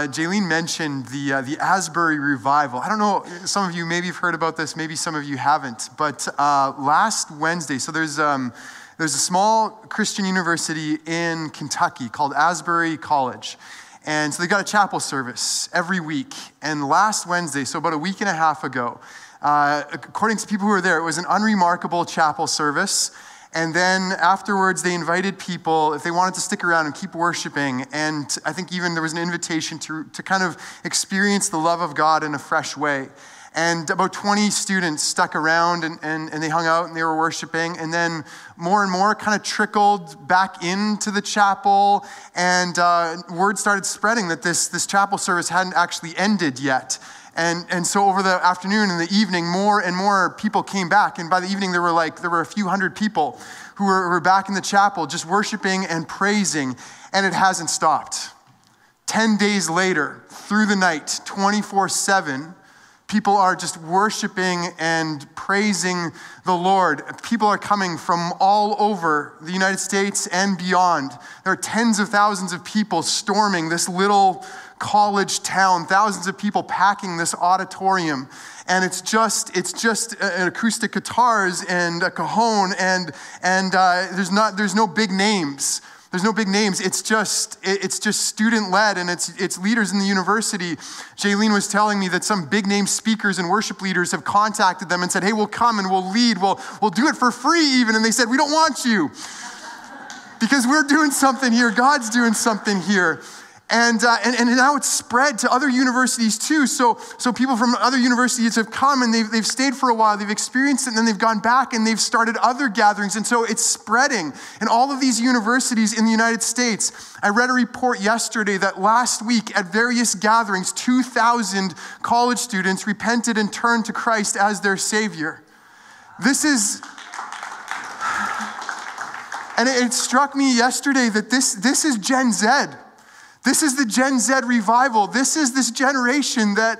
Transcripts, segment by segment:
uh, Jaylene mentioned the, uh, the Asbury revival. I don't know, some of you maybe have heard about this, maybe some of you haven't. But uh, last Wednesday, so there's, um, there's a small Christian university in Kentucky called Asbury College. And so they got a chapel service every week. And last Wednesday, so about a week and a half ago, uh, according to people who were there, it was an unremarkable chapel service. And then afterwards, they invited people if they wanted to stick around and keep worshiping. And I think even there was an invitation to, to kind of experience the love of God in a fresh way. And about 20 students stuck around and, and, and they hung out and they were worshiping. And then more and more kind of trickled back into the chapel. And uh, word started spreading that this, this chapel service hadn't actually ended yet. And, and so over the afternoon and the evening, more and more people came back. And by the evening, there were like, there were a few hundred people who were, were back in the chapel just worshiping and praising. And it hasn't stopped. 10 days later, through the night, 24 7, people are just worshiping and praising the Lord. People are coming from all over the United States and beyond. There are tens of thousands of people storming this little college town, thousands of people packing this auditorium. And it's just, it's just an acoustic guitars and a cajon, and, and uh, there's, not, there's no big names. There's no big names. It's just, it's just student led and it's, it's leaders in the university. Jaylene was telling me that some big name speakers and worship leaders have contacted them and said, hey, we'll come and we'll lead. We'll, we'll do it for free even. And they said, we don't want you because we're doing something here. God's doing something here. And, uh, and, and now it's spread to other universities too. So, so people from other universities have come and they've, they've stayed for a while, they've experienced it, and then they've gone back and they've started other gatherings. And so it's spreading in all of these universities in the United States. I read a report yesterday that last week at various gatherings, 2,000 college students repented and turned to Christ as their Savior. This is. And it struck me yesterday that this, this is Gen Z. This is the Gen Z revival. This is this generation that,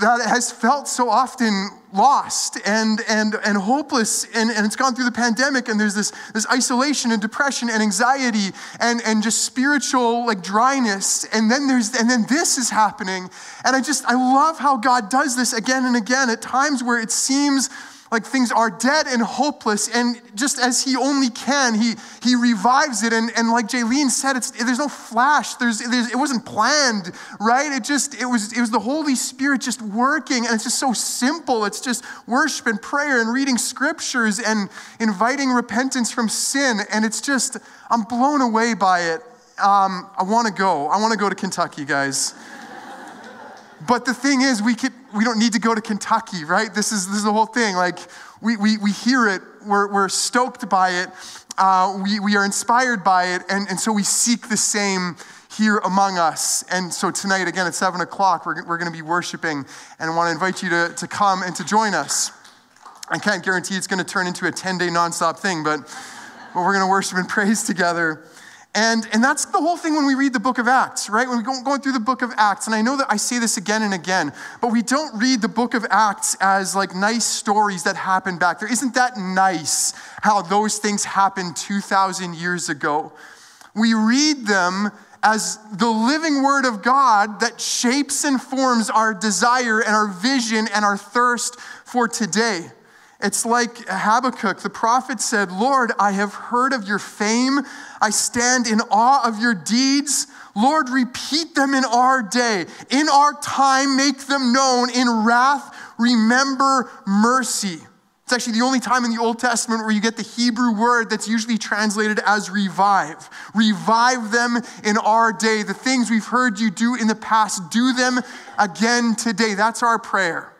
that has felt so often lost and, and, and hopeless, and, and it's gone through the pandemic, and there's this, this isolation and depression and anxiety and, and just spiritual like dryness. And then there's and then this is happening. And I just I love how God does this again and again at times where it seems like things are dead and hopeless. And just as he only can, he, he revives it. And, and like Jaylene said, it's, there's no flash. There's, there's, it wasn't planned, right? It just, it was, it was the Holy Spirit just working. And it's just so simple. It's just worship and prayer and reading scriptures and inviting repentance from sin. And it's just, I'm blown away by it. Um, I want to go. I want to go to Kentucky, guys. But the thing is, we, could, we don't need to go to Kentucky, right? This is, this is the whole thing. Like, we, we, we hear it, we're, we're stoked by it, uh, we, we are inspired by it, and, and so we seek the same here among us. And so tonight, again, at 7 o'clock, we're, we're going to be worshiping, and I want to invite you to, to come and to join us. I can't guarantee it's going to turn into a 10 day nonstop thing, but, but we're going to worship and praise together. And, and that's the whole thing when we read the book of Acts, right? When we're going through the book of Acts, and I know that I say this again and again, but we don't read the book of Acts as like nice stories that happened back there. Isn't that nice how those things happened 2,000 years ago? We read them as the living word of God that shapes and forms our desire and our vision and our thirst for today. It's like Habakkuk, the prophet said, Lord, I have heard of your fame. I stand in awe of your deeds. Lord, repeat them in our day. In our time, make them known. In wrath, remember mercy. It's actually the only time in the Old Testament where you get the Hebrew word that's usually translated as revive. Revive them in our day. The things we've heard you do in the past, do them again today. That's our prayer.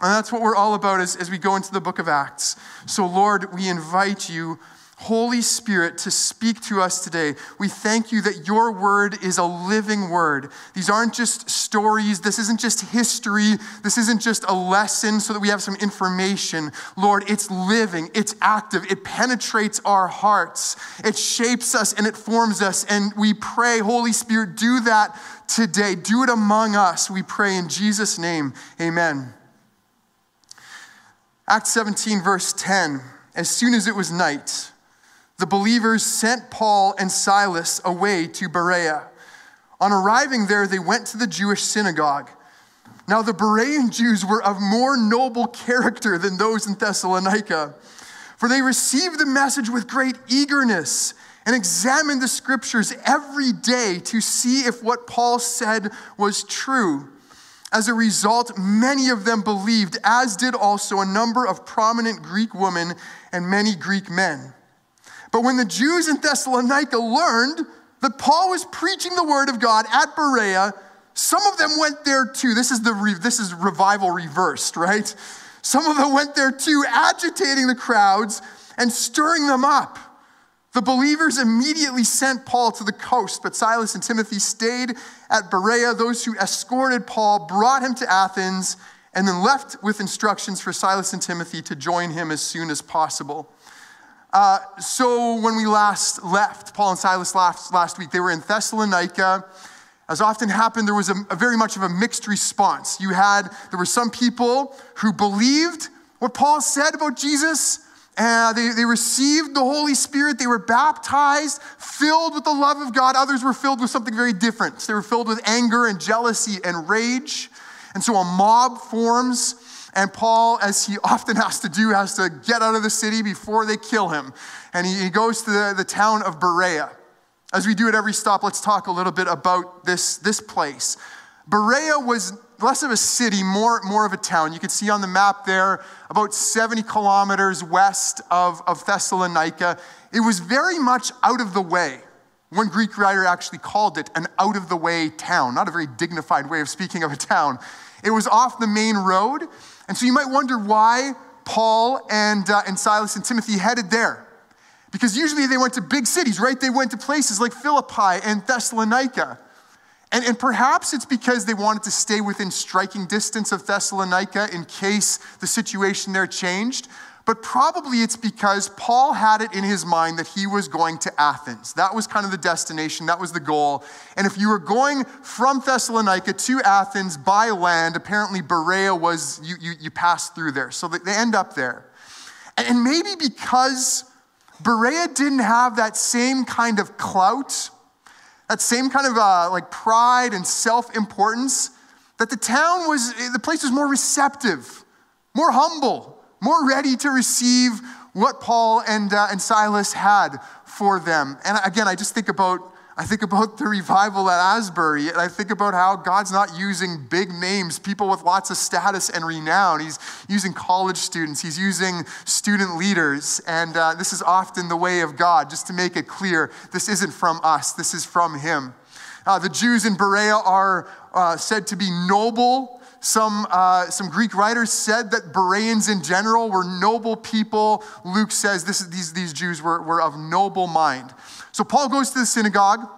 And that's what we're all about as, as we go into the book of Acts. So, Lord, we invite you, Holy Spirit, to speak to us today. We thank you that your word is a living word. These aren't just stories. This isn't just history. This isn't just a lesson so that we have some information. Lord, it's living, it's active, it penetrates our hearts, it shapes us and it forms us. And we pray, Holy Spirit, do that today. Do it among us. We pray in Jesus' name. Amen. Acts 17, verse 10 As soon as it was night, the believers sent Paul and Silas away to Berea. On arriving there, they went to the Jewish synagogue. Now, the Berean Jews were of more noble character than those in Thessalonica, for they received the message with great eagerness and examined the scriptures every day to see if what Paul said was true. As a result, many of them believed, as did also a number of prominent Greek women and many Greek men. But when the Jews in Thessalonica learned that Paul was preaching the word of God at Berea, some of them went there too. This is the re- this is revival reversed, right? Some of them went there too, agitating the crowds and stirring them up. The believers immediately sent Paul to the coast, but Silas and Timothy stayed at Berea. Those who escorted Paul brought him to Athens and then left with instructions for Silas and Timothy to join him as soon as possible. Uh, so when we last left, Paul and Silas last, last week, they were in Thessalonica. As often happened, there was a, a very much of a mixed response. You had, there were some people who believed what Paul said about Jesus, and they, they received the Holy Spirit. They were baptized, filled with the love of God. Others were filled with something very different. They were filled with anger and jealousy and rage. And so a mob forms and Paul, as he often has to do, has to get out of the city before they kill him. And he, goes to the, the town of Berea. As we do at every stop, let's talk a little bit about this, this place. Berea was less of a city, more, more of a town. You can see on the map there, about 70 kilometers west of, of Thessalonica. It was very much out of the way. One Greek writer actually called it an out of the way town, not a very dignified way of speaking of a town. It was off the main road, and so you might wonder why Paul and, uh, and Silas and Timothy headed there. Because usually they went to big cities, right? They went to places like Philippi and Thessalonica. And, and perhaps it's because they wanted to stay within striking distance of Thessalonica in case the situation there changed. But probably it's because Paul had it in his mind that he was going to Athens. That was kind of the destination, that was the goal. And if you were going from Thessalonica to Athens by land, apparently Berea was, you, you, you passed through there. So they end up there. And maybe because Berea didn't have that same kind of clout, that same kind of uh, like pride and self importance, that the town was, the place was more receptive, more humble more ready to receive what Paul and, uh, and Silas had for them. And again, I just think about I think about the revival at Asbury, and I think about how God's not using big names, people with lots of status and renown. He's using college students, He's using student leaders, and uh, this is often the way of God, just to make it clear this isn't from us, this is from Him. Uh, the Jews in Berea are uh, said to be noble some, uh, some Greek writers said that Bereans in general were noble people. Luke says this, these, these Jews were, were of noble mind. So Paul goes to the synagogue,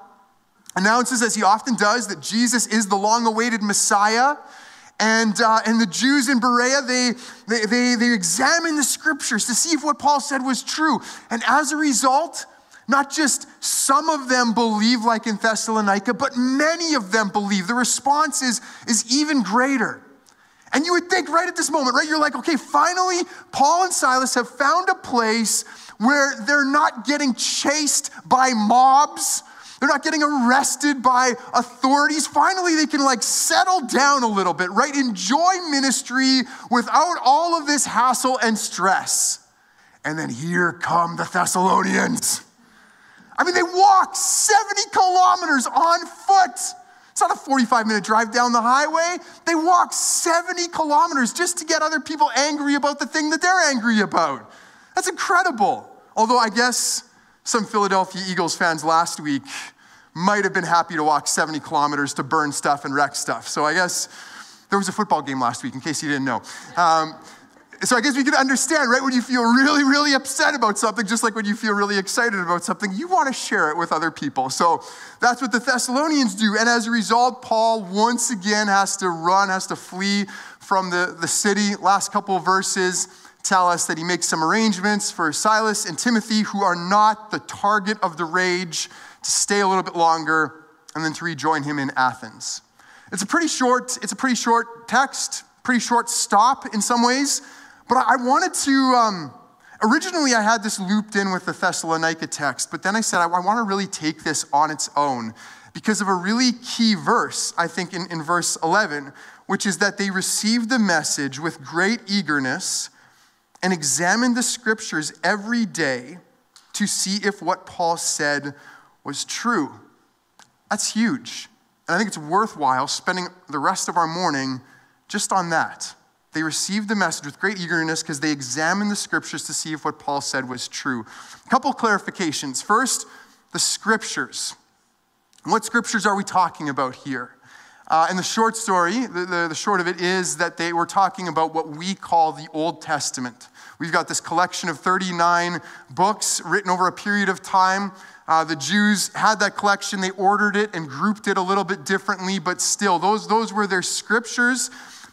announces, as he often does, that Jesus is the long awaited Messiah. And, uh, and the Jews in Berea, they, they, they, they examined the scriptures to see if what Paul said was true. And as a result, not just some of them believe, like in Thessalonica, but many of them believe. The response is, is even greater. And you would think right at this moment, right? You're like, okay, finally, Paul and Silas have found a place where they're not getting chased by mobs. They're not getting arrested by authorities. Finally, they can like settle down a little bit, right? Enjoy ministry without all of this hassle and stress. And then here come the Thessalonians. I mean, they walked 70 kilometers on foot. It's not a 45 minute drive down the highway. They walked 70 kilometers just to get other people angry about the thing that they're angry about. That's incredible. Although I guess some Philadelphia Eagles fans last week might have been happy to walk 70 kilometers to burn stuff and wreck stuff. So I guess there was a football game last week, in case you didn't know. Um, so I guess we can understand, right? When you feel really, really upset about something, just like when you feel really excited about something, you want to share it with other people. So that's what the Thessalonians do. And as a result, Paul once again has to run, has to flee from the, the city. Last couple verses tell us that he makes some arrangements for Silas and Timothy, who are not the target of the rage, to stay a little bit longer and then to rejoin him in Athens. It's a pretty short, it's a pretty short text, pretty short stop in some ways. But I wanted to, um, originally I had this looped in with the Thessalonica text, but then I said I, I want to really take this on its own because of a really key verse, I think, in, in verse 11, which is that they received the message with great eagerness and examined the scriptures every day to see if what Paul said was true. That's huge. And I think it's worthwhile spending the rest of our morning just on that. They received the message with great eagerness because they examined the scriptures to see if what Paul said was true. A couple clarifications. First, the scriptures. What scriptures are we talking about here? Uh, and the short story, the, the, the, short of it is that they were talking about what we call the Old Testament. We've got this collection of 39 books written over a period of time. Uh, the Jews had that collection, they ordered it and grouped it a little bit differently, but still, those, those were their scriptures.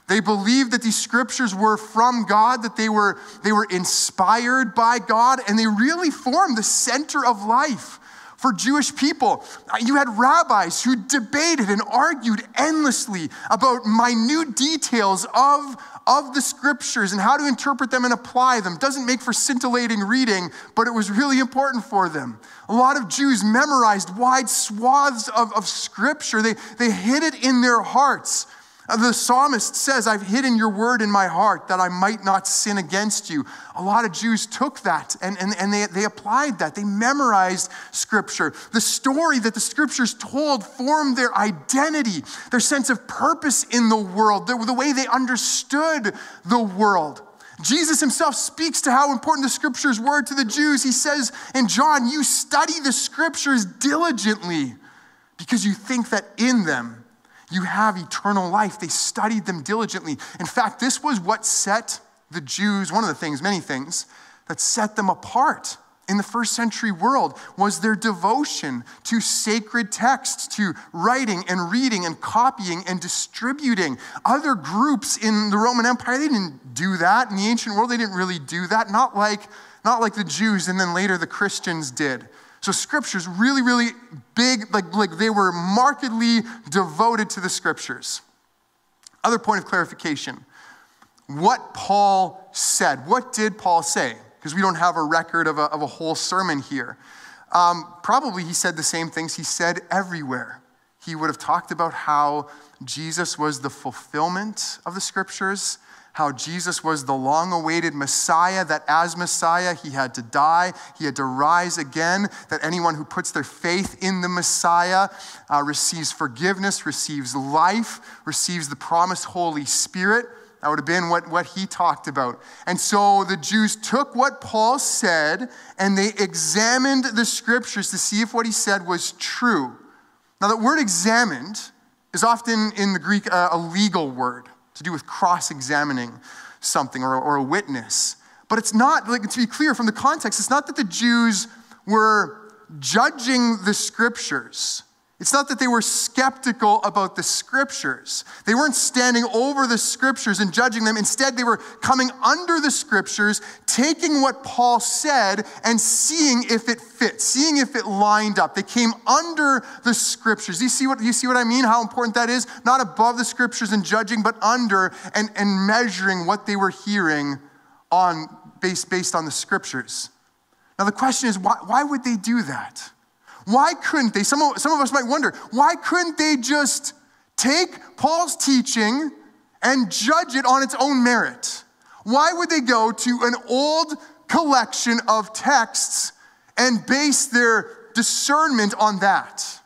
They believed that these scriptures were from God, that they were, they were inspired by God, and they really formed the center of life for Jewish people. Uh, you had rabbis who debated and argued endlessly about minute details of, of the scriptures and how to interpret them and apply them. Doesn't make for scintillating reading, but it was really important for them. A lot of Jews memorized wide swaths of, of scripture, they, they hid it in their hearts. Uh, the psalmist says, I've hidden your word in my heart that I might not sin against you. A lot of Jews took that and, and, and they, they applied that. They memorized scripture. The story that the scriptures told formed their identity, their sense of purpose in the world, the, the way they understood the world. Jesus himself speaks to how important the scriptures were to the Jews. He says in John, You study the scriptures diligently because you think that in them you have eternal life. They studied them diligently. In fact, this was what set the Jews, one of the things, many things, that set them apart in the first century world was their devotion to sacred texts, to writing and reading and copying and distributing. Other groups in the Roman Empire, they didn't do that. In the ancient world, they didn't really do that. Not like, not like the Jews and then later the Christians did. So scriptures really, really big, like, like they were markedly devoted to the scriptures. Other point of clarification. What Paul said. What did Paul say? Because we don't have a record of a, of a whole sermon here. Um, probably he said the same things he said everywhere. He would have talked about how Jesus was the fulfillment of the scriptures how Jesus was the long awaited Messiah, that as Messiah, he had to die, he had to rise again, that anyone who puts their faith in the Messiah uh, receives forgiveness, receives life, receives the promised Holy Spirit. That would have been what, what he talked about. And so the Jews took what Paul said and they examined the scriptures to see if what he said was true. Now, that word examined is often in the Greek uh, a legal word to do with cross examining something or, or a witness. But it's not, like, to be clear from the context, it's not that the Jews were judging the scriptures. It's not that they were skeptical about the scriptures. They weren't standing over the scriptures and judging them. Instead, they were coming under the scriptures, taking what Paul said and seeing if it fit, seeing if it lined up. They came under the scriptures. You see what, you see what I mean? How important that is? Not above the scriptures and judging, but under and, and measuring what they were hearing on based, based on the scriptures. Now, the question is, why, why would they do that? Why couldn't they? Some of, some of us might wonder, why couldn't they just take Paul's teaching and judge it on its own merit? Why would they go to an old collection of texts and base their discernment on that?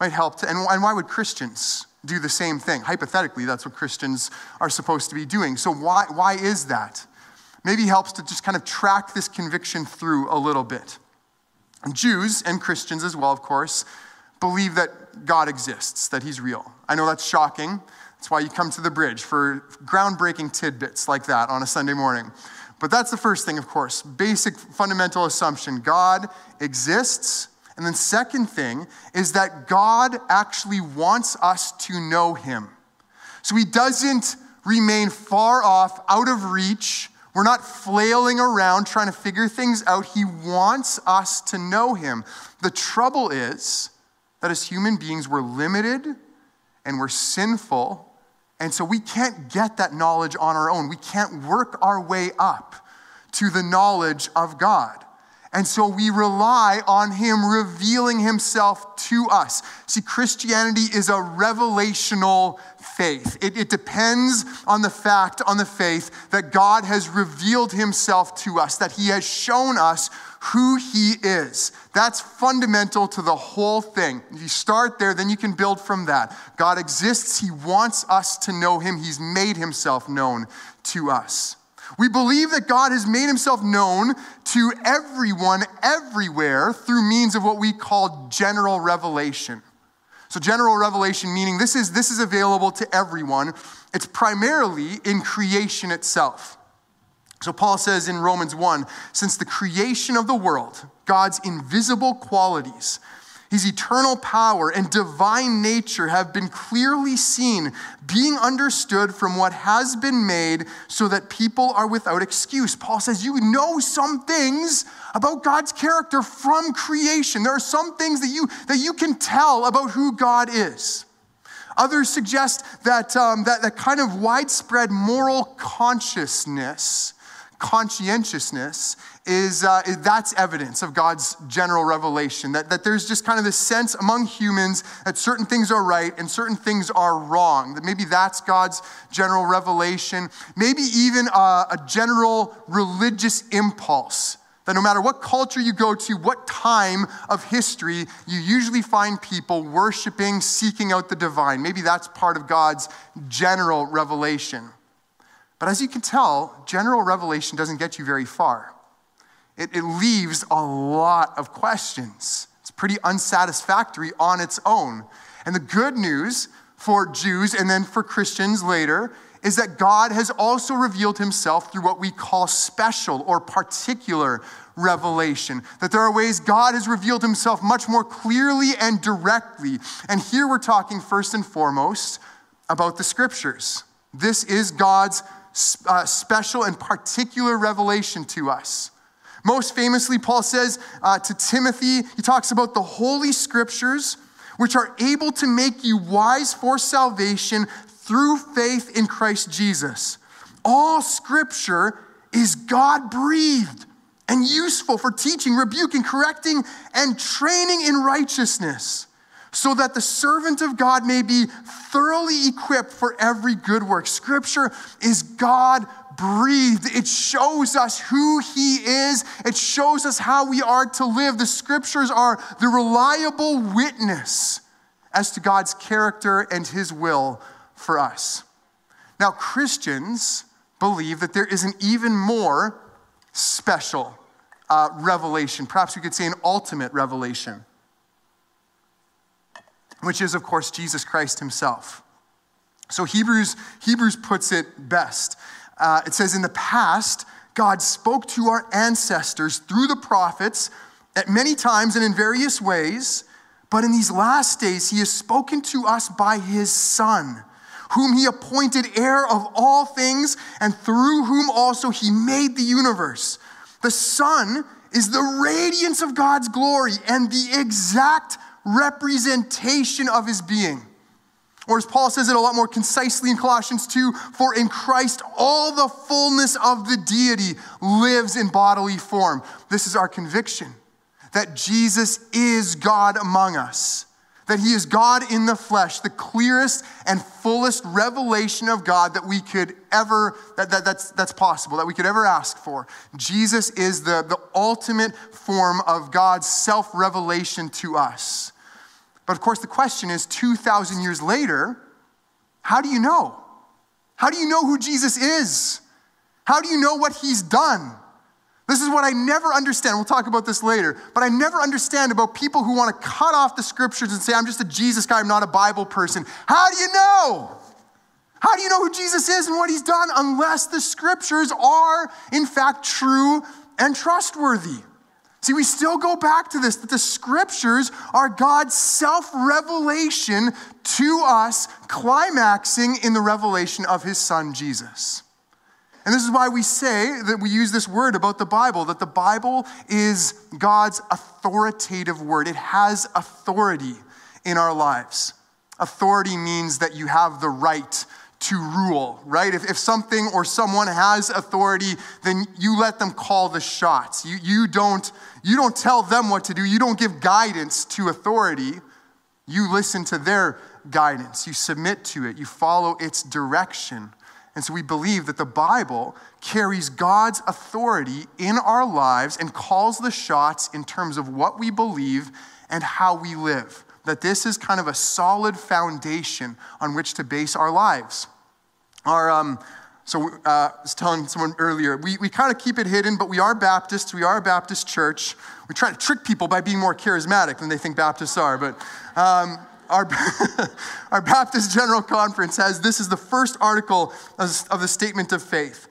Might help. To, and, and why would Christians do the same thing? Hypothetically, that's what Christians are supposed to be doing. So, why, why is that? Maybe helps to just kind of track this conviction through a little bit. Jews and Christians as well, of course, believe that God exists, that He's real. I know that's shocking. That's why you come to the bridge for groundbreaking tidbits like that on a Sunday morning. But that's the first thing, of course. Basic fundamental assumption God exists. And then, second thing is that God actually wants us to know Him. So He doesn't remain far off, out of reach, we're not flailing around trying to figure things out. He wants us to know Him. The trouble is that as human beings, we're limited and we're sinful. And so we can't get that knowledge on our own. We can't work our way up to the knowledge of God. And so we rely on him revealing himself to us. See, Christianity is a revelational faith. It, it, depends on the fact, on the faith, that God has revealed himself to us, that he has shown us who he is. That's fundamental to the whole thing. If you start there, then you can build from that. God exists, he wants us to know him, he's made himself known to us. We believe that God has made himself known to everyone, everywhere, through means of what we call general revelation. So, general revelation meaning this is, this is available to everyone. It's primarily in creation itself. So, Paul says in Romans 1 since the creation of the world, God's invisible qualities, his eternal power and divine nature have been clearly seen, being understood from what has been made, so that people are without excuse. Paul says, You know some things about God's character from creation. There are some things that you, that you can tell about who God is. Others suggest that, um, that, that kind of widespread moral consciousness conscientiousness is, uh, that's evidence of God's general revelation. That, that there's just kind of this sense among humans that certain things are right and certain things are wrong. That maybe that's God's general revelation. Maybe even a, a general religious impulse. That no matter what culture you go to, what time of history, you usually find people worshiping, seeking out the divine. Maybe that's part of God's general revelation. But as you can tell, general revelation doesn't get you very far. It, it leaves a lot of questions. It's pretty unsatisfactory on its own. And the good news for Jews and then for Christians later is that God has also revealed himself through what we call special or particular revelation. That there are ways God has revealed himself much more clearly and directly. And here we're talking first and foremost about the scriptures. This is God's uh, special and particular revelation to us. Most famously, Paul says uh, to Timothy, he talks about the Holy Scriptures, which are able to make you wise for salvation through faith in Christ Jesus. All Scripture is God breathed and useful for teaching, rebuking, correcting, and training in righteousness so that the servant of God may be thoroughly equipped for every good work. Scripture is God breathed. It shows us who He is, it shows us how we are to live. The Scriptures are the reliable witness as to God's character and His will for us. Now, Christians believe that there is an even more special uh, revelation, perhaps we could say an ultimate revelation which is, of course, Jesus Christ himself. So Hebrews, Hebrews puts it best. Uh, it says, In the past, God spoke to our ancestors through the prophets at many times and in various ways, but in these last days, he has spoken to us by his Son, whom he appointed heir of all things, and through whom also he made the universe. The Son is the radiance of God's glory and the exact representation of his being. Or as Paul says it a lot more concisely in Colossians 2 For in Christ all the fullness of the deity lives in bodily form. This is our conviction that Jesus is God among us that he is God in the flesh, the clearest and fullest revelation of God that we could ever, that, that, that's, that's possible, that we could ever ask for. Jesus is the, the ultimate form of God's self revelation to us. But of course, the question is 2,000 years later, how do you know? How do you know who Jesus is? How do you know what he's done? This is what I never understand. We'll talk about this later. But I never understand about people who want to cut off the scriptures and say, I'm just a Jesus guy, I'm not a Bible person. How do you know? How do you know who Jesus is and what he's done unless the scriptures are, in fact, true and trustworthy? See, we still go back to this that the scriptures are God's self revelation to us, climaxing in the revelation of his son, Jesus. And this is why we say that we use this word about the Bible, that the Bible is God's authoritative word. It has authority in our lives. Authority means that you have the right to rule, right? If, if something or someone has authority, then you let them call the shots. You, you, don't, you don't tell them what to do, you don't give guidance to authority. You listen to their guidance, you submit to it, you follow its direction. And so we believe that the Bible carries God's authority in our lives and calls the shots in terms of what we believe and how we live that this is kind of a solid foundation on which to base our lives. Our, um, so uh, I was telling someone earlier, we, we kind of keep it hidden, but we are Baptists. We are a Baptist church. We try to trick people by being more charismatic than they think Baptists are. But um, our, our Baptist General Conference has this is the first article of the Statement of Faith.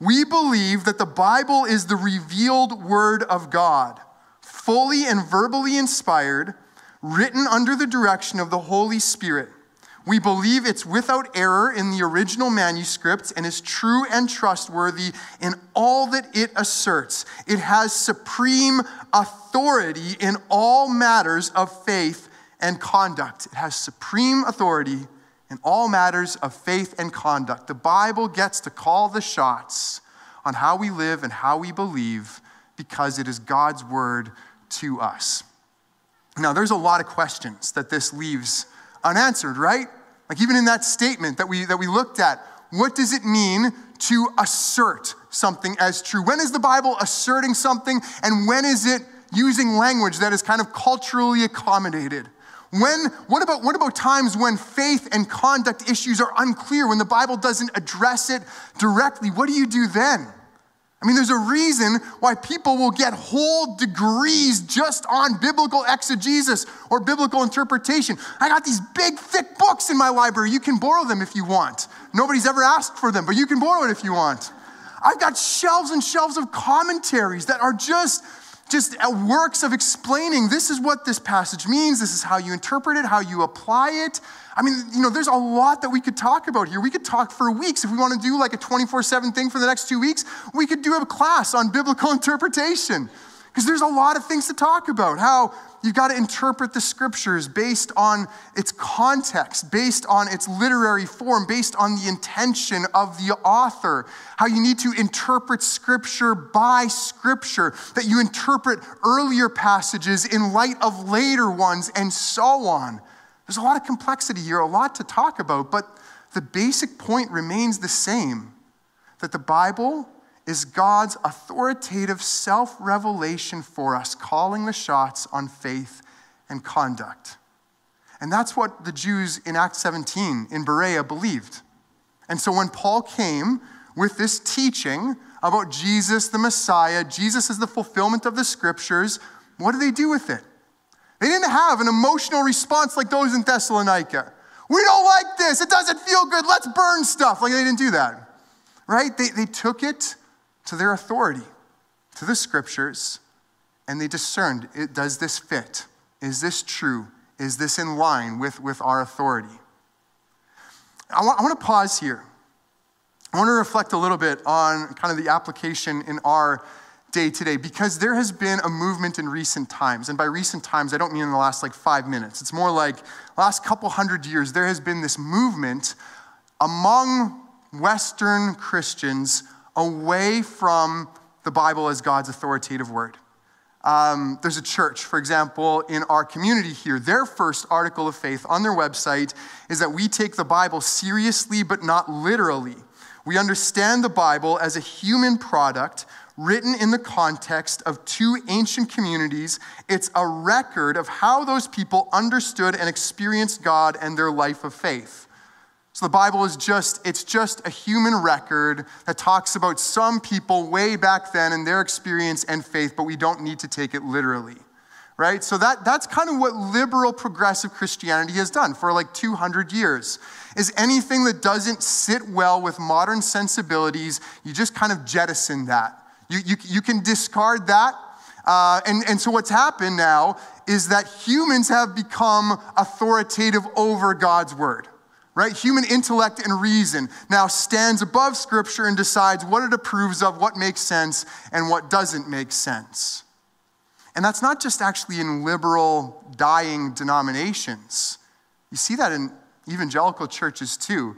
We believe that the Bible is the revealed Word of God, fully and verbally inspired written under the direction of the Holy Spirit. We believe it's without error in the original manuscripts and is true and trustworthy in all that it asserts. It has supreme authority in all matters of faith and conduct. It has supreme authority in all matters of faith and conduct. The Bible gets to call the shots on how we live and how we believe because it is God's word to us. Now, there's a lot of questions that this leaves unanswered, right? Like, even in that statement that we, that we looked at, what does it mean to assert something as true? When is the Bible asserting something, and when is it using language that is kind of culturally accommodated? When, what, about, what about times when faith and conduct issues are unclear, when the Bible doesn't address it directly? What do you do then? I mean, there's a reason why people will get whole degrees just on biblical exegesis or biblical interpretation. I got these big, thick books in my library. You can borrow them if you want. Nobody's ever asked for them, but you can borrow it if you want. I've got shelves and shelves of commentaries that are just just uh, works of explaining this is what this passage means, this is how you interpret it, how you apply it. I mean, you know, there's a lot that we could talk about here. We could talk for weeks. If we want to do like a 24 7 thing for the next two weeks, we could do a class on biblical interpretation. Because there's a lot of things to talk about. How you've got to interpret the scriptures based on its context, based on its literary form, based on the intention of the author. How you need to interpret scripture by scripture, that you interpret earlier passages in light of later ones, and so on. There's a lot of complexity here, a lot to talk about, but the basic point remains the same that the Bible is God's authoritative self revelation for us, calling the shots on faith and conduct. And that's what the Jews in Acts 17 in Berea believed. And so when Paul came with this teaching about Jesus the Messiah, Jesus is the fulfillment of the scriptures, what do they do with it? They didn't have an emotional response like those in Thessalonica. We don't like this. It doesn't feel good. Let's burn stuff. Like they didn't do that. Right? They, they took it to their authority, to the scriptures, and they discerned it, does this fit? Is this true? Is this in line with, with our authority? I want, I want to pause here. I want to reflect a little bit on kind of the application in our day to day because there has been a movement in recent times. And by recent times, I don't mean in the last like five minutes. It's more like last couple hundred years, there has been this movement among Western Christians away from the Bible as God's authoritative word. Um, there's a church, for example, in our community here. Their first article of faith on their website is that we take the Bible seriously but not literally. We understand the Bible as a human product written in the context of two ancient communities. It's a record of how those people understood and experienced God and their life of faith. So the Bible is just, it's just a human record that talks about some people way back then and their experience and faith, but we don't need to take it literally. Right? So that, that's kind of what liberal progressive Christianity has done for like 200 years. Is anything that doesn't sit well with modern sensibilities, you just kind of jettison that. You, you, you can discard that. Uh, and, and so what's happened now is that humans have become authoritative over God's word right? Human intellect and reason now stands above Scripture and decides what it approves of, what makes sense, and what doesn't make sense. And that's not just actually in liberal, dying denominations. You see that in evangelical churches too.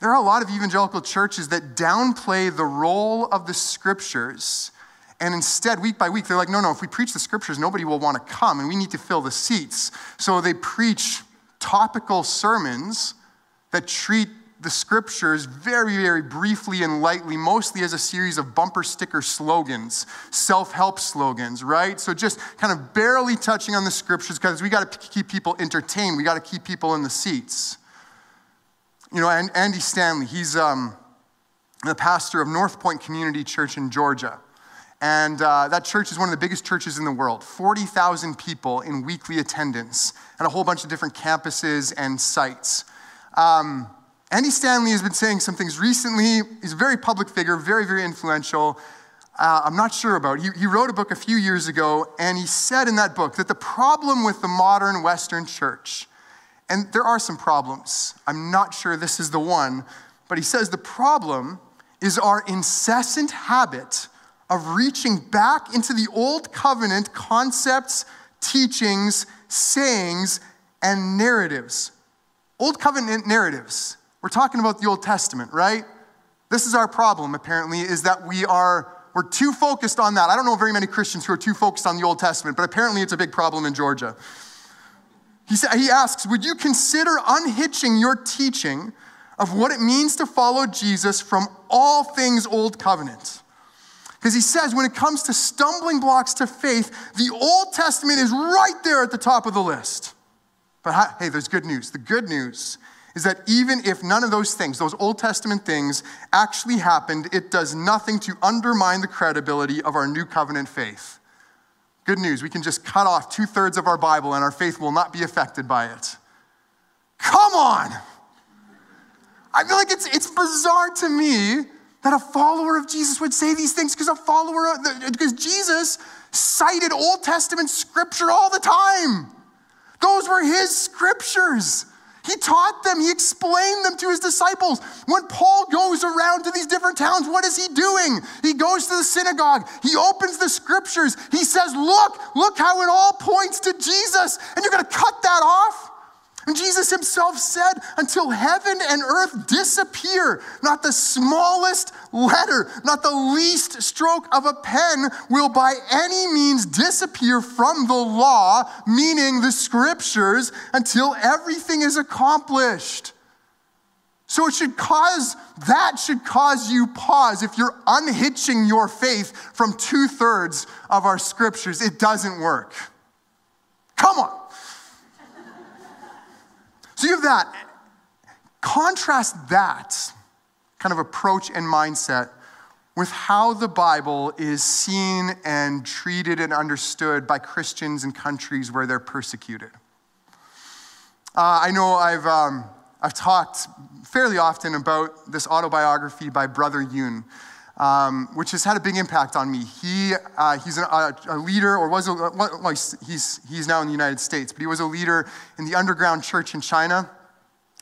There are a lot of evangelical churches that downplay the role of the scriptures. And instead, week by week, they're like, no, no, if we preach the scriptures, nobody will want to come and we need to fill the seats. So they preach topical sermons that treat the scriptures very, very briefly and lightly, mostly as a series of bumper sticker slogans, self help slogans, right? So just kind of barely touching on the scriptures because we got to keep people entertained, we got to keep people in the seats. You know, and Andy Stanley, he's um, the pastor of North Point Community Church in Georgia. And uh, that church is one of the biggest churches in the world 40,000 people in weekly attendance, and a whole bunch of different campuses and sites. Um, Andy Stanley has been saying some things recently. He's a very public figure, very, very influential. Uh, I'm not sure about. He, he wrote a book a few years ago, and he said in that book that the problem with the modern Western church, and there are some problems, I'm not sure this is the one, but he says the problem is our incessant habit of reaching back into the old covenant concepts, teachings, sayings, and narratives. Old covenant narratives. We're talking about the Old Testament, right? This is our problem, apparently, is that we are we're too focused on that. I don't know very many Christians who are too focused on the Old Testament, but apparently it's a big problem in Georgia. He, sa- he asks, Would you consider unhitching your teaching of what it means to follow Jesus from all things Old Covenant? Because he says, when it comes to stumbling blocks to faith, the Old Testament is right there at the top of the list. But hey, there's good news. The good news is that even if none of those things, those Old Testament things, actually happened, it does nothing to undermine the credibility of our new covenant faith. Good news, we can just cut off two thirds of our Bible and our faith will not be affected by it. Come on! I feel like it's, it's bizarre to me that a follower of Jesus would say these things because a follower, of, because Jesus cited Old Testament scripture all the time. Those were his scriptures. He taught them, he explained them to his disciples. When Paul goes around to these different towns, what is he doing? He goes to the synagogue, he opens the scriptures, he says, Look, look how it all points to Jesus, and you're gonna cut that off? And Jesus himself said, until heaven and earth disappear, not the smallest letter, not the least stroke of a pen will by any means disappear from the law, meaning the scriptures, until everything is accomplished. So it should cause, that should cause you pause if you're unhitching your faith from two thirds of our scriptures. It doesn't work. Come on. So you have that. Contrast that kind of approach and mindset with how the Bible is seen and treated and understood by Christians in countries where they're persecuted. Uh, I know I've, um, I've talked fairly often about this autobiography by Brother Yun. Um, which has had a big impact on me. He, uh, he's a, a, leader, or was a, well, he's, he's now in the United States, but he was a leader in the underground church in China.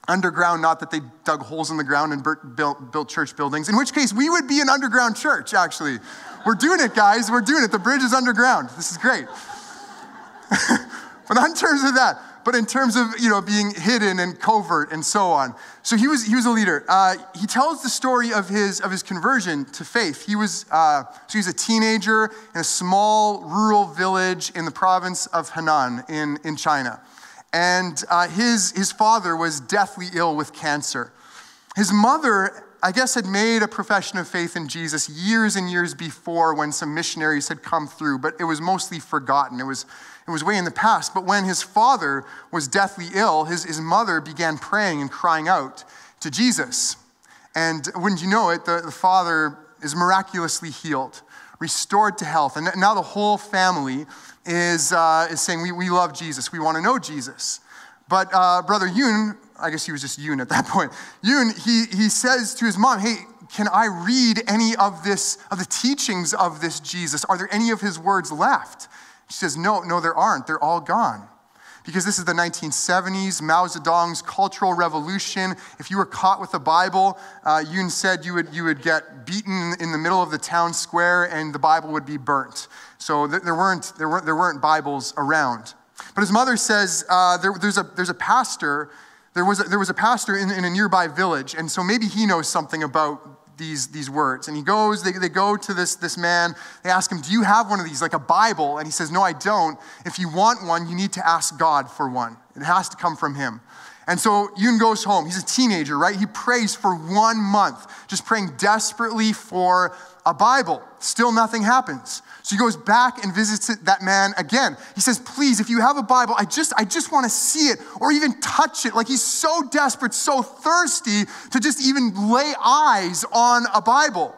Underground, not that they dug holes in the ground and built, built church buildings, in which case we would be an underground church, actually. We're doing it, guys. We're doing it. The bridge is underground. This is great. but not in terms of that, but in terms of you know being hidden and covert and so on. So he was he was a leader. Uh, he tells the story of his of his conversion to faith. He was uh, so he was a teenager in a small rural village in the province of Henan in in China, and uh, his his father was deathly ill with cancer. His mother I guess, had made a profession of faith in Jesus years and years before when some missionaries had come through, but it was mostly forgotten. It was, it was way in the past. But when his father was deathly ill, his, his mother began praying and crying out to Jesus. And wouldn't you know it, the, the father is miraculously healed, restored to health. And now the whole family is, uh, is saying, we, we love Jesus, we want to know Jesus. But uh, Brother Yun I guess he was just Yun at that point. Yun, he, he says to his mom, Hey, can I read any of this, of the teachings of this Jesus? Are there any of his words left? She says, No, no, there aren't. They're all gone. Because this is the 1970s, Mao Zedong's Cultural Revolution. If you were caught with a Bible, uh, Yun said you would, you would get beaten in the middle of the town square and the Bible would be burnt. So th- there, weren't, there, weren't, there weren't Bibles around. But his mother says uh, there, there's, a, there's a pastor there was a, there was a pastor in, in a nearby village, and so maybe he knows something about these, these words. And he goes, they, they go to this, this man, they ask him, Do you have one of these, like a Bible? And he says, No, I don't. If you want one, you need to ask God for one. It has to come from him. And so Yun goes home. He's a teenager, right? He prays for one month, just praying desperately for a Bible. Still nothing happens. So he goes back and visits that man again. He says, "Please, if you have a Bible, I just I just want to see it or even touch it." Like he's so desperate, so thirsty to just even lay eyes on a Bible.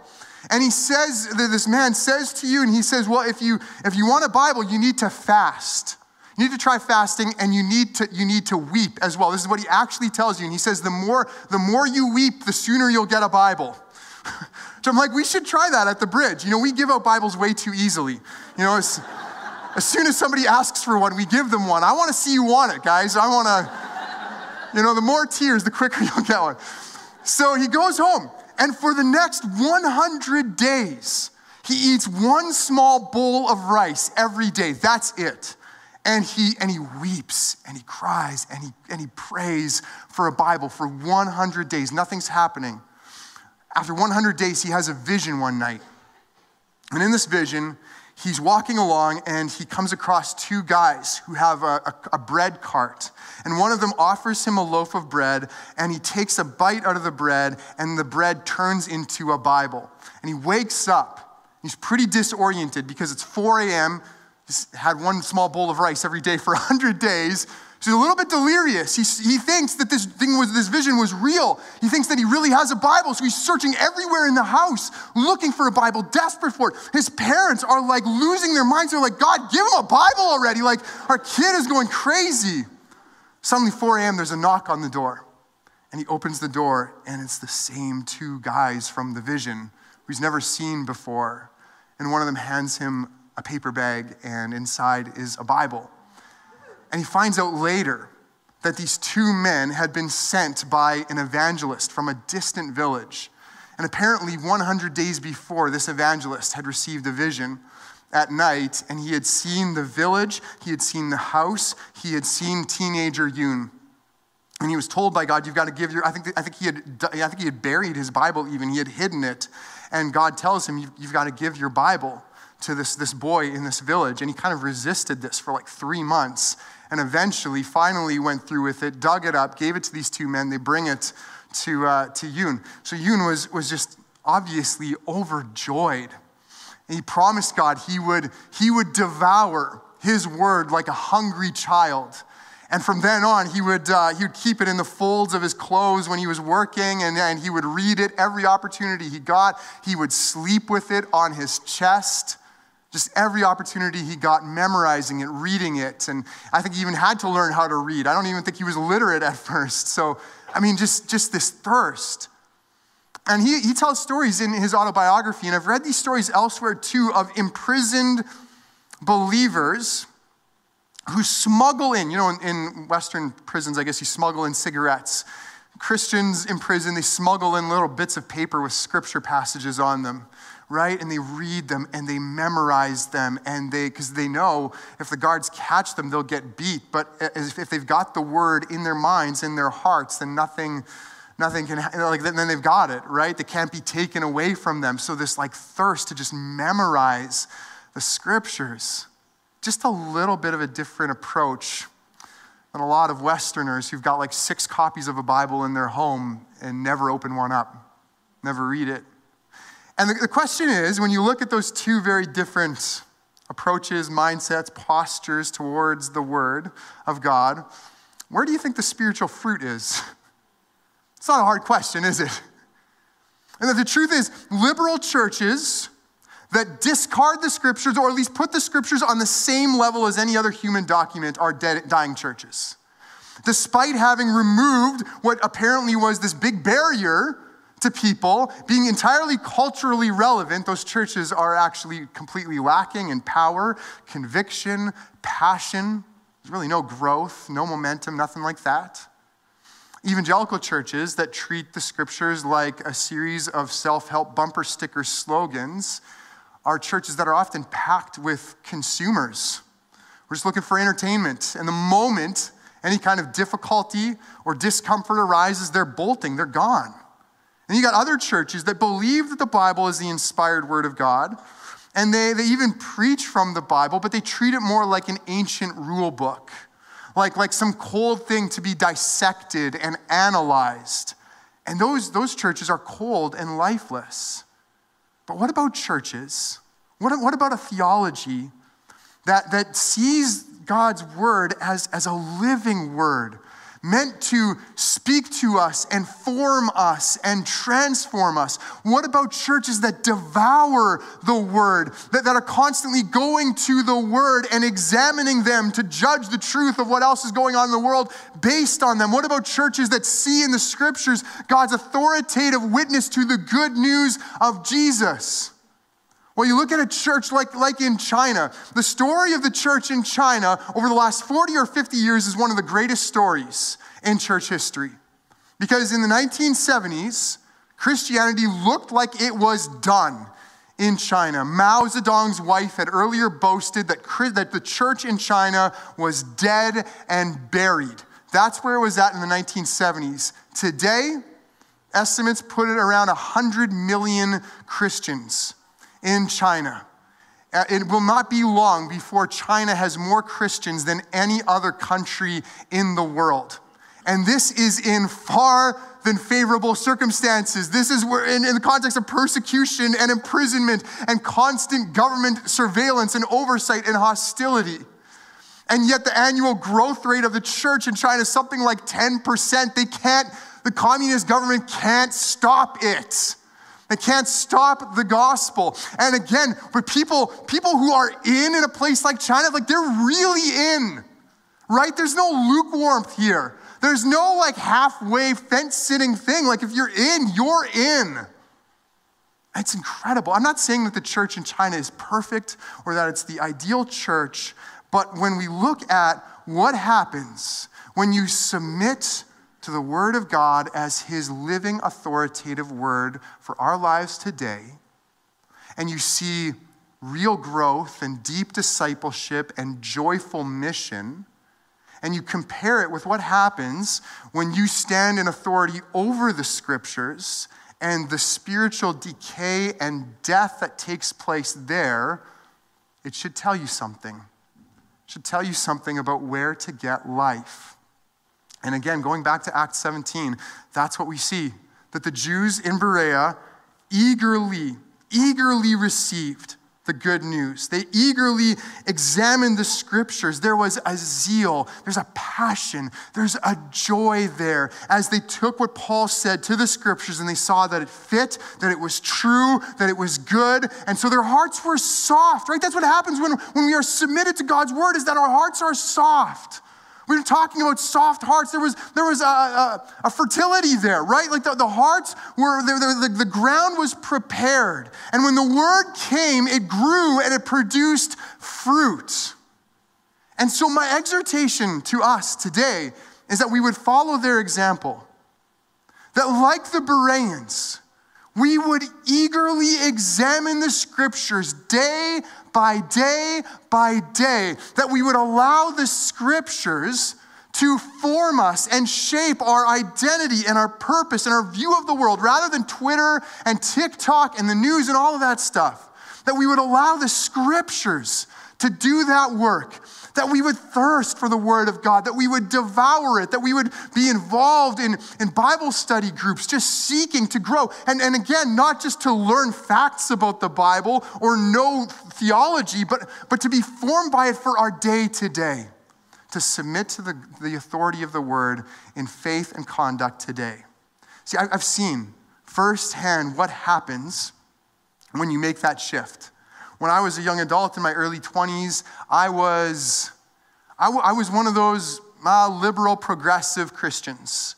And he says this man says to you and he says, "Well, if you if you want a Bible, you need to fast." You need to try fasting and you need to, you need to weep as well. This is what he actually tells you. And he says, the more, the more you weep, the sooner you'll get a Bible. so I'm like, we should try that at the bridge. You know, we give out Bibles way too easily. You know, as, as soon as somebody asks for one, we give them one. I want to see you want it, guys. I want to, you know, the more tears, the quicker you'll get one. So he goes home, and for the next 100 days, he eats one small bowl of rice every day. That's it and he and he weeps and he cries and he and he prays for a bible for 100 days nothing's happening after 100 days he has a vision one night. And in this vision he's walking along and he comes across two guys who have a, a, a bread cart. And one of them offers him a loaf of bread and he takes a bite out of the bread and the bread turns into a bible. And he wakes up. He's pretty disoriented because it's 4 a.m He's had one small bowl of rice every day for 100 days. He's a little bit delirious. He, he thinks that this thing was, this vision was real. He thinks that he really has a Bible. So he's searching everywhere in the house, looking for a Bible, desperate for it. His parents are like losing their minds. They're like, God, give him a Bible already. Like, our kid is going crazy. Suddenly, 4 a.m., there's a knock on the door. And he opens the door, and it's the same two guys from the vision who he's never seen before. And one of them hands him a paper bag, and inside is a Bible. And he finds out later that these two men had been sent by an evangelist from a distant village. And apparently, 100 days before, this evangelist had received a vision at night, and he had seen the village, he had seen the house, he had seen teenager Yun. And he was told by God, "You've got to give your." I think, I think he had. I think he had buried his Bible. Even he had hidden it, and God tells him, "You've, you've got to give your Bible." to this, this boy in this village, and he kind of resisted this for like three months, and eventually, finally went through with it, dug it up, gave it to these two men. They bring it to, uh, to Yun. So Yun was, was just obviously overjoyed. he promised God he would, he would devour his word like a hungry child. And from then on, he would, uh, he would keep it in the folds of his clothes when he was working, and, and he would read it every opportunity he got. He would sleep with it on his chest just every opportunity he got memorizing it, reading it. And I think he even had to learn how to read. I don't even think he was literate at first. So, I mean, just, just this thirst. And he, he tells stories in his autobiography, and I've read these stories elsewhere too, of imprisoned believers who smuggle in, you know, in, in Western prisons, I guess you smuggle in cigarettes. Christians in prison, they smuggle in little bits of paper with scripture passages on them right? And they read them and they memorize them and they, because they know if the guards catch them, they'll get beat. But if they've got the word in their minds, in their hearts, then nothing, nothing can, like, then they've got it, right? They can't be taken away from them. So this like thirst to just memorize the scriptures, just a little bit of a different approach than a lot of Westerners who've got like six copies of a Bible in their home and never open one up, never read it. And the, the question is when you look at those two very different approaches, mindsets, postures towards the Word of God, where do you think the spiritual fruit is? It's not a hard question, is it? And the truth is, liberal churches that discard the scriptures, or at least put the scriptures on the same level as any other human document, are dead, dying churches. Despite having removed what apparently was this big barrier to people, being entirely culturally relevant, those churches are actually completely lacking in power, conviction, passion. There's really no growth, no momentum, nothing like that. Evangelical churches that treat the scriptures like a series of self help bumper sticker slogans are churches that are often packed with consumers. We're just looking for entertainment and the moment any kind of difficulty or discomfort arises, they're bolting, they're gone. And you got other churches that believe that the Bible is the inspired word of God, and they, they even preach from the Bible, but they treat it more like an ancient rule book, like, like some cold thing to be dissected and analyzed. And those, those churches are cold and lifeless. But what about churches? What, what about a theology that, that sees God's word as, as a living word? Meant to speak to us and form us and transform us? What about churches that devour the word, that, that are constantly going to the word and examining them to judge the truth of what else is going on in the world based on them? What about churches that see in the scriptures God's authoritative witness to the good news of Jesus? Well, you look at a church like, like in China, the story of the church in China over the last 40 or 50 years is one of the greatest stories in church history. Because in the 1970s, Christianity looked like it was done in China. Mao Zedong's wife had earlier boasted that, that the church in China was dead and buried. That's where it was at in the 1970s. Today, estimates put it around 100 million Christians in China. Uh, it will not be long before China has more Christians than any other country in the world. And this is in far than favorable circumstances. This is where, in, in, the context of persecution and imprisonment and constant government surveillance and oversight and hostility. And yet, the annual growth rate of the church in China is something like 10%. They can't, the communist government can't stop it. They can't stop the gospel. And again, for people, people who are in in a place like China, like they're really in, right? There's no lukewarmth here. There's no like halfway fence sitting thing. Like if you're in, you're in. It's incredible. I'm not saying that the church in China is perfect or that it's the ideal church, but when we look at what happens when you submit to the Word of God as His living, authoritative Word for our lives today, and you see real growth and deep discipleship and joyful mission, and you compare it with what happens when you stand in authority over the Scriptures and the spiritual decay and death that takes place there, it should tell you something. It should tell you something about where to get life. And again, going back to Acts 17, that's what we see that the Jews in Berea eagerly, eagerly received the good news. They eagerly examined the scriptures. There was a zeal, there's a passion, there's a joy there as they took what Paul said to the scriptures and they saw that it fit, that it was true, that it was good. And so their hearts were soft, right? That's what happens when, when we are submitted to God's word, is that our hearts are soft. We were talking about soft hearts. There was, there was a, a, a fertility there, right? Like the, the hearts were, the, the, the ground was prepared. And when the word came, it grew and it produced fruit. And so, my exhortation to us today is that we would follow their example. That, like the Bereans, we would eagerly examine the scriptures day by day by day, that we would allow the scriptures to form us and shape our identity and our purpose and our view of the world rather than Twitter and TikTok and the news and all of that stuff. That we would allow the scriptures to do that work that we would thirst for the Word of God, that we would devour it, that we would be involved in, in Bible study groups, just seeking to grow. And, and again, not just to learn facts about the Bible or know theology, but, but to be formed by it for our day to day, to submit to the, the authority of the Word in faith and conduct today. See, I've seen firsthand what happens when you make that shift when I was a young adult in my early 20s, I was, I, w- I was one of those uh, liberal, progressive Christians.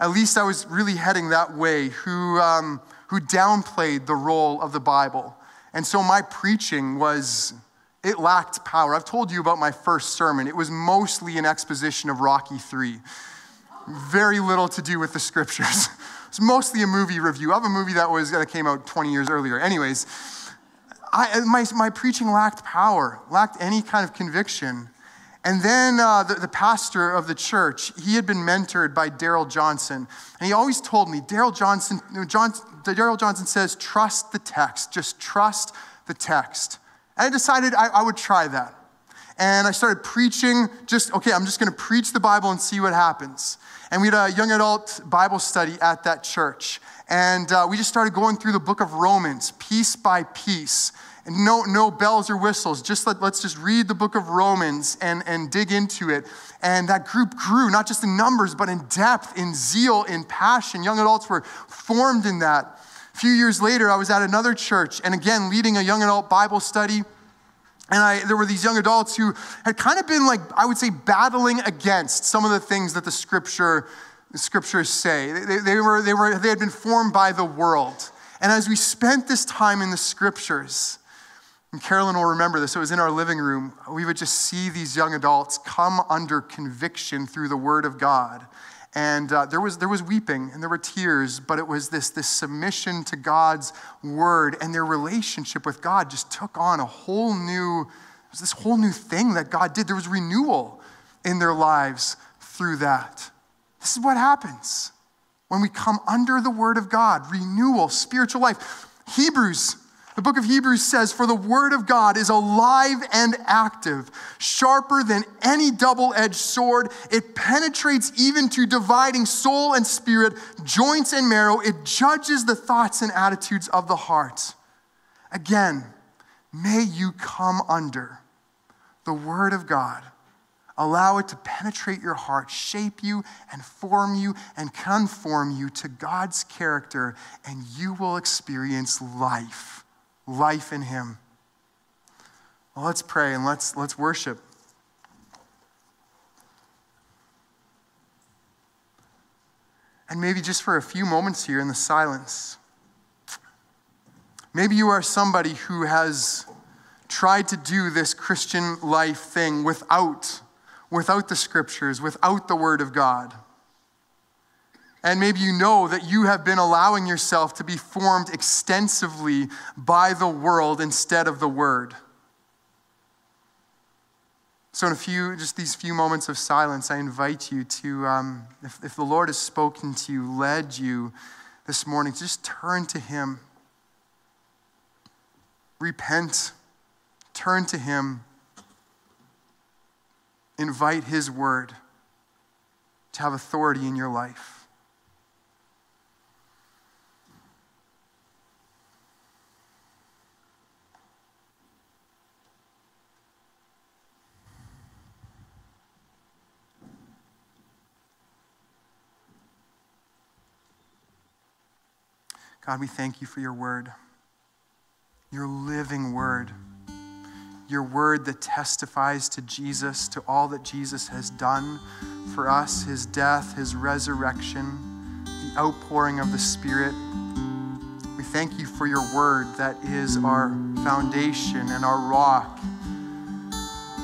At least I was really heading that way, who, um, who downplayed the role of the Bible. And so my preaching was, it lacked power. I've told you about my first sermon. It was mostly an exposition of Rocky 3. Very little to do with the scriptures. it's mostly a movie review of a movie that was that came out 20 years earlier. Anyways, I, my, my preaching lacked power, lacked any kind of conviction. And then uh, the, the, pastor of the church, he had been mentored by Darrell Johnson. And he always told me, Darrell Johnson, John, Darrell Johnson says, trust the text, just trust the text. And I decided I, I would try that. And I started preaching, just, okay, I'm just gonna preach the Bible and see what happens. And we had a young adult Bible study at that church. And uh, we just started going through the book of Romans, piece by piece. And no, no bells or whistles. Just let, let's just read the book of Romans and, and dig into it. And that group grew, not just in numbers, but in depth, in zeal, in passion. Young adults were formed in that. A few years later, I was at another church, and again, leading a young adult Bible study. And I, there were these young adults who had kind of been like, I would say, battling against some of the things that the scripture, the scriptures say. They, they, were, they, were, they had been formed by the world. And as we spent this time in the scriptures, and Carolyn will remember this. It was in our living room. We would just see these young adults come under conviction through the Word of God. And uh, there, was, there was weeping and there were tears, but it was this, this submission to God's Word, and their relationship with God just took on a whole new, it was this whole new thing that God did. There was renewal in their lives through that. This is what happens when we come under the Word of God renewal, spiritual life. Hebrews the book of Hebrews says, For the word of God is alive and active, sharper than any double edged sword. It penetrates even to dividing soul and spirit, joints and marrow. It judges the thoughts and attitudes of the heart. Again, may you come under the word of God. Allow it to penetrate your heart, shape you and form you and conform you to God's character, and you will experience life life in Him. Well, let's pray and let's, let's worship. And maybe just for a few moments here in the silence, maybe you are somebody who has tried to do this Christian life thing without, without the scriptures, without the Word of God. And maybe you know that you have been allowing yourself to be formed extensively by the world instead of the word. So, in a few, just these few moments of silence, I invite you to, um, if, if the Lord has spoken to you, led you this morning, just turn to Him. Repent, turn to Him, invite His word to have authority in your life. God, we thank you for your word, your living word, your word that testifies to Jesus, to all that Jesus has done for us, his death, his resurrection, the outpouring of the Spirit. We thank you for your word that is our foundation and our rock,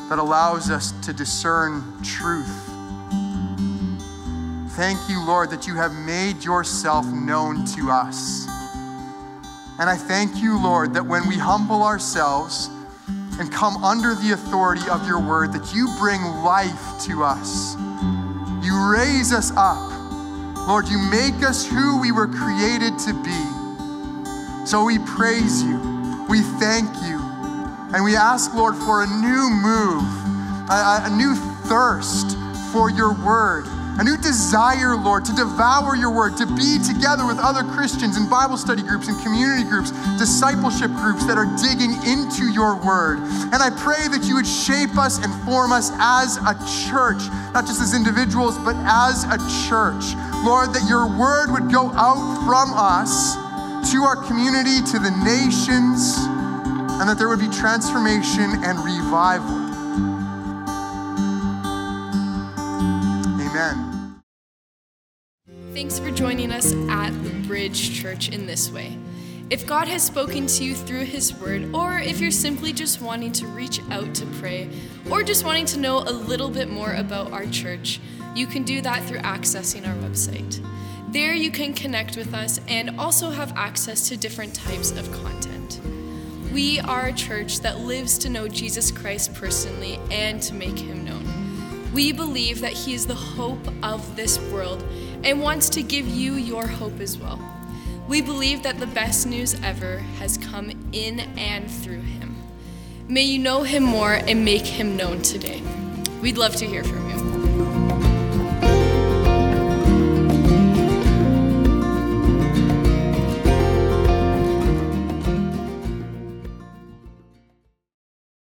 that allows us to discern truth. Thank you, Lord, that you have made yourself known to us. And I thank you, Lord, that when we humble ourselves and come under the authority of your word, that you bring life to us. You raise us up. Lord, you make us who we were created to be. So we praise you. We thank you. And we ask, Lord, for a new move, a, a new thirst for your word a new desire, Lord, to devour your word, to be together with other Christians in Bible study groups and community groups, discipleship groups that are digging into your word. And I pray that you would shape us and form us as a church, not just as individuals, but as a church. Lord, that your word would go out from us to our community, to the nations, and that there would be transformation and revival. Thanks for joining us at the Bridge Church in this way. If God has spoken to you through His Word, or if you're simply just wanting to reach out to pray, or just wanting to know a little bit more about our church, you can do that through accessing our website. There you can connect with us and also have access to different types of content. We are a church that lives to know Jesus Christ personally and to make Him known. We believe that He is the hope of this world and wants to give you your hope as well. We believe that the best news ever has come in and through Him. May you know Him more and make Him known today. We'd love to hear from you.